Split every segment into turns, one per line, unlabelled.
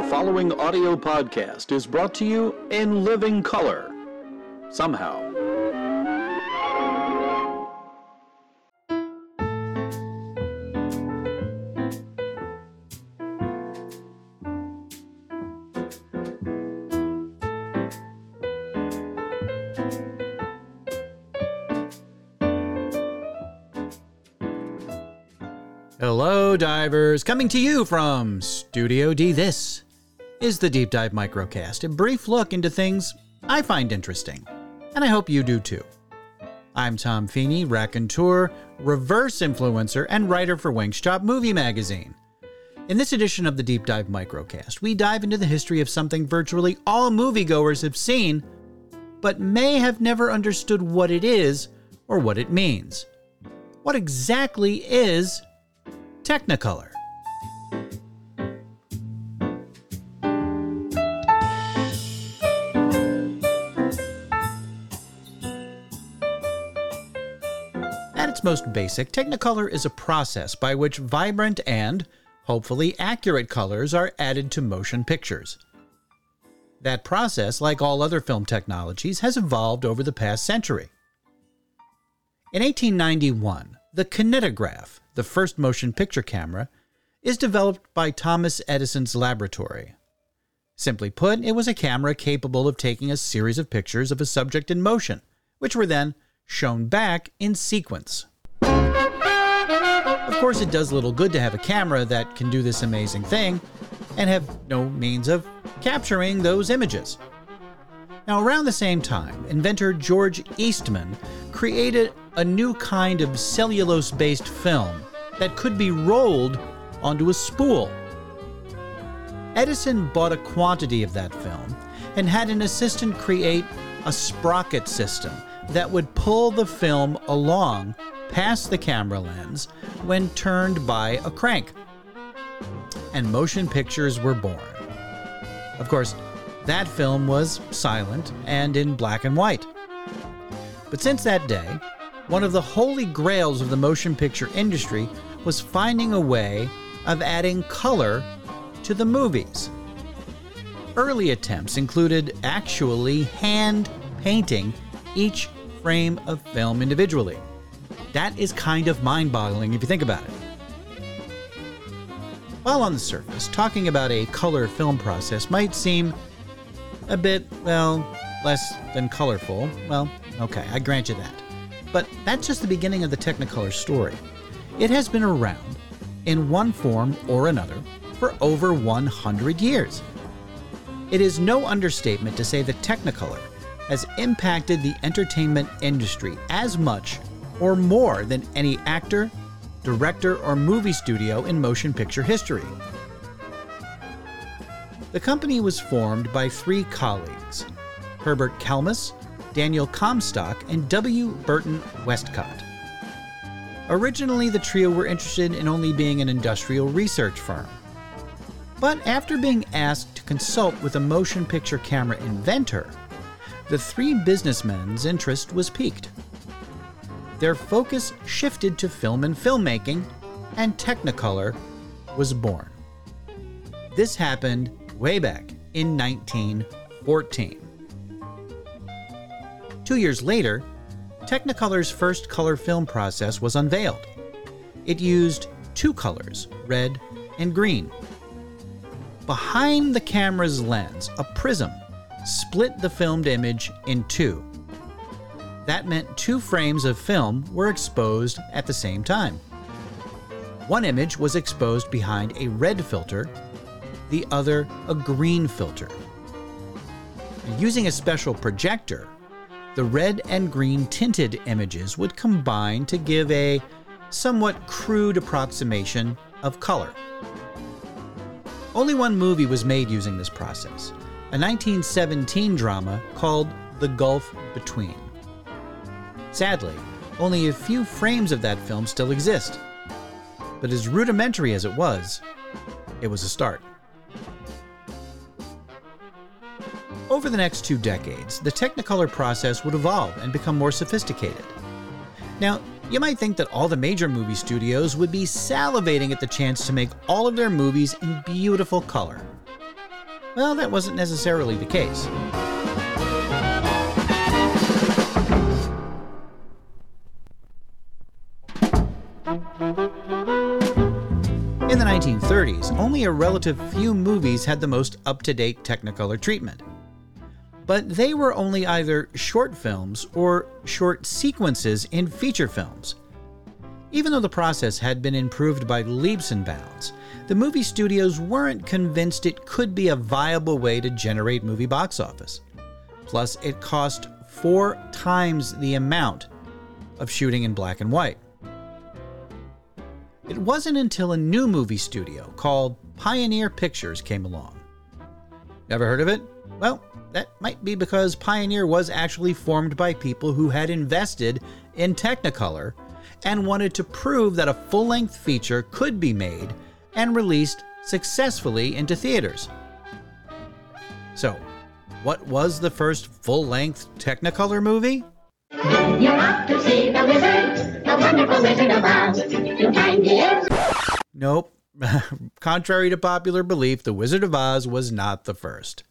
The following audio podcast is brought to you in living color. Somehow.
Hello, divers! Coming to you from Studio D. This is the Deep Dive Microcast, a brief look into things I find interesting, and I hope you do too. I'm Tom Feeney, raconteur, reverse influencer, and writer for Wingstop Movie Magazine. In this edition of the Deep Dive Microcast, we dive into the history of something virtually all moviegoers have seen, but may have never understood what it is or what it means. What exactly is Technicolor. At its most basic, Technicolor is a process by which vibrant and, hopefully, accurate colors are added to motion pictures. That process, like all other film technologies, has evolved over the past century. In 1891, the kinetograph, the first motion picture camera, is developed by Thomas Edison's laboratory. Simply put, it was a camera capable of taking a series of pictures of a subject in motion, which were then shown back in sequence. Of course, it does little good to have a camera that can do this amazing thing and have no means of capturing those images. Now, around the same time, inventor George Eastman created a new kind of cellulose based film that could be rolled onto a spool. Edison bought a quantity of that film and had an assistant create a sprocket system that would pull the film along past the camera lens when turned by a crank. And motion pictures were born. Of course, that film was silent and in black and white. But since that day, one of the holy grails of the motion picture industry was finding a way of adding color to the movies. Early attempts included actually hand painting each frame of film individually. That is kind of mind boggling if you think about it. While on the surface, talking about a color film process might seem a bit, well, less than colorful. Well, okay, I grant you that. But that's just the beginning of the Technicolor story. It has been around, in one form or another, for over 100 years. It is no understatement to say that Technicolor has impacted the entertainment industry as much or more than any actor, director, or movie studio in motion picture history. The company was formed by three colleagues Herbert Kalmus, Daniel Comstock, and W. Burton Westcott. Originally, the trio were interested in only being an industrial research firm. But after being asked to consult with a motion picture camera inventor, the three businessmen's interest was piqued. Their focus shifted to film and filmmaking, and Technicolor was born. This happened way back in 1914. Two years later, Technicolor's first color film process was unveiled. It used two colors, red and green. Behind the camera's lens, a prism split the filmed image in two. That meant two frames of film were exposed at the same time. One image was exposed behind a red filter, the other a green filter. Using a special projector, the red and green tinted images would combine to give a somewhat crude approximation of color. Only one movie was made using this process a 1917 drama called The Gulf Between. Sadly, only a few frames of that film still exist. But as rudimentary as it was, it was a start. Over the next two decades, the Technicolor process would evolve and become more sophisticated. Now, you might think that all the major movie studios would be salivating at the chance to make all of their movies in beautiful color. Well, that wasn't necessarily the case. In the 1930s, only a relative few movies had the most up to date Technicolor treatment. But they were only either short films or short sequences in feature films. Even though the process had been improved by leaps and bounds, the movie studios weren't convinced it could be a viable way to generate movie box office. Plus, it cost four times the amount of shooting in black and white. It wasn't until a new movie studio called Pioneer Pictures came along. Never heard of it? Well, that might be because Pioneer was actually formed by people who had invested in Technicolor and wanted to prove that a full length feature could be made and released successfully into theaters. So, what was the first full length Technicolor movie?
You're off to see the wizard, the wonderful Wizard of Oz. To find.
Nope. Contrary to popular belief, The Wizard of Oz was not the first.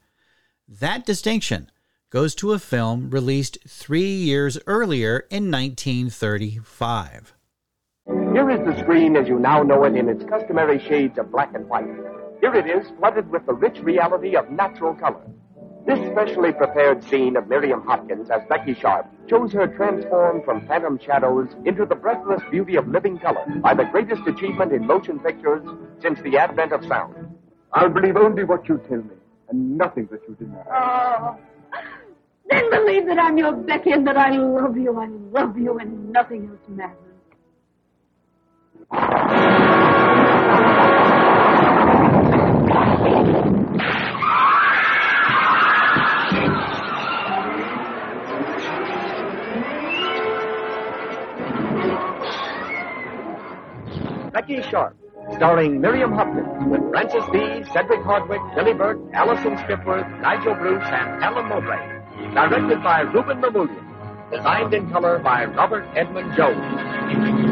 That distinction goes to a film released three years earlier in 1935.
Here is the screen as you now know it in its customary shades of black and white. Here it is, flooded with the rich reality of natural color. This specially prepared scene of Miriam Hopkins as Becky Sharp shows her transformed from phantom shadows into the breathless beauty of living color by the greatest achievement in motion pictures since the advent of sound.
I'll believe only what you tell me, and nothing that you deny.
Oh, then believe that I'm your Becky and that I love you. I love you and nothing else matters.
Becky Sharp, starring Miriam Hopkins with Frances Dee, Cedric Hardwicke, Billie Burke, Alison Skipworth, Nigel Bruce, and Alan Mowbray. Directed by Rouben Mamoulian. Designed in color by Robert Edmund Jones.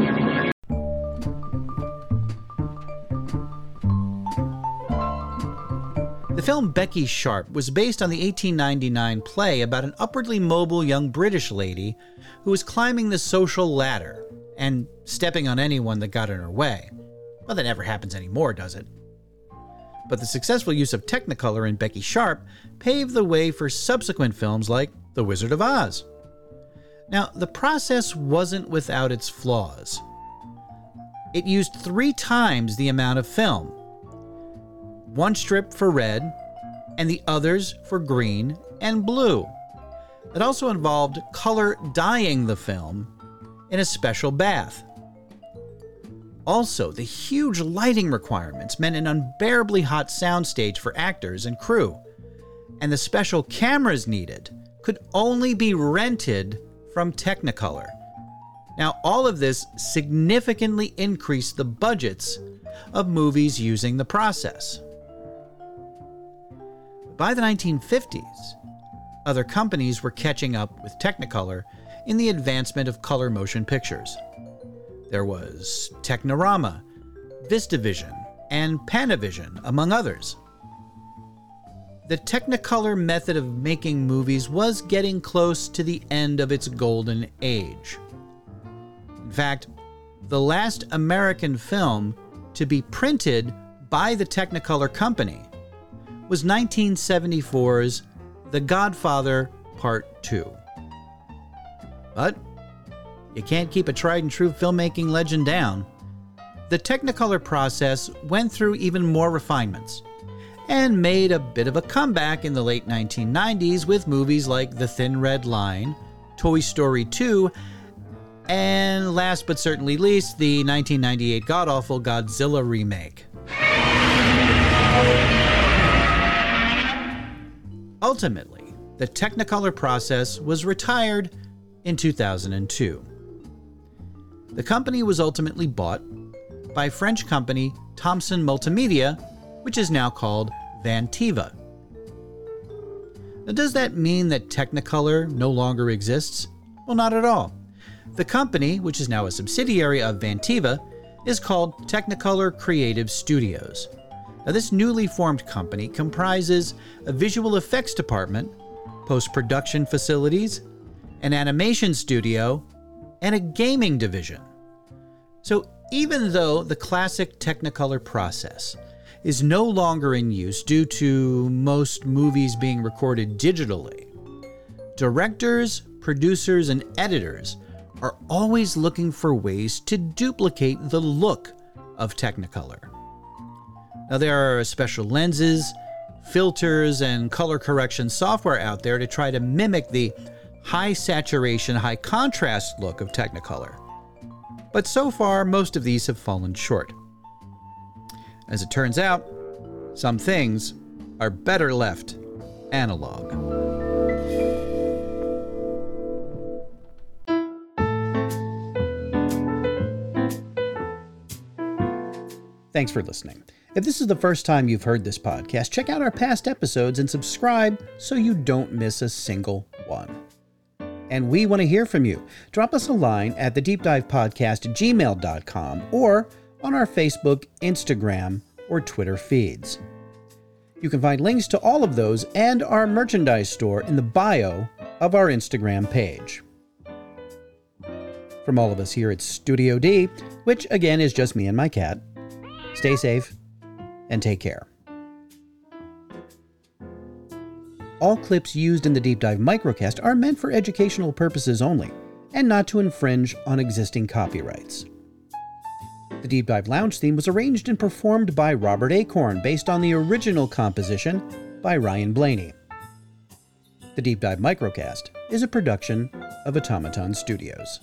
Film Becky Sharp was based on the 1899 play about an upwardly mobile young British lady who was climbing the social ladder and stepping on anyone that got in her way. Well, that never happens anymore, does it? But the successful use of Technicolor in Becky Sharp paved the way for subsequent films like The Wizard of Oz. Now, the process wasn't without its flaws. It used three times the amount of film one strip for red, and the others for green and blue. It also involved color dyeing the film in a special bath. Also, the huge lighting requirements meant an unbearably hot soundstage for actors and crew, and the special cameras needed could only be rented from Technicolor. Now, all of this significantly increased the budgets of movies using the process. By the 1950s, other companies were catching up with Technicolor in the advancement of color motion pictures. There was Technirama, VistaVision, and Panavision, among others. The Technicolor method of making movies was getting close to the end of its golden age. In fact, the last American film to be printed by the Technicolor Company was 1974's The Godfather Part 2. But you can't keep a tried and true filmmaking legend down. The Technicolor process went through even more refinements and made a bit of a comeback in the late 1990s with movies like The Thin Red Line, Toy Story 2, and last but certainly least, the 1998 god awful Godzilla remake. Ultimately, the Technicolor process was retired in 2002. The company was ultimately bought by French company Thomson Multimedia, which is now called Vantiva. Now, does that mean that Technicolor no longer exists? Well, not at all. The company, which is now a subsidiary of Vantiva, is called Technicolor Creative Studios. Now, this newly formed company comprises a visual effects department, post production facilities, an animation studio, and a gaming division. So, even though the classic Technicolor process is no longer in use due to most movies being recorded digitally, directors, producers, and editors are always looking for ways to duplicate the look of Technicolor. Now, there are special lenses, filters, and color correction software out there to try to mimic the high saturation, high contrast look of Technicolor. But so far, most of these have fallen short. As it turns out, some things are better left analog. Thanks for listening. If this is the first time you've heard this podcast, check out our past episodes and subscribe so you don't miss a single one. And we want to hear from you. Drop us a line at the deep dive podcast gmail.com or on our Facebook, Instagram, or Twitter feeds. You can find links to all of those and our merchandise store in the bio of our Instagram page. From all of us here at Studio D, which again is just me and my cat, stay safe and take care. All clips used in the Deep Dive microcast are meant for educational purposes only and not to infringe on existing copyrights. The Deep Dive Lounge theme was arranged and performed by Robert Acorn based on the original composition by Ryan Blaney. The Deep Dive Microcast is a production of Automaton Studios.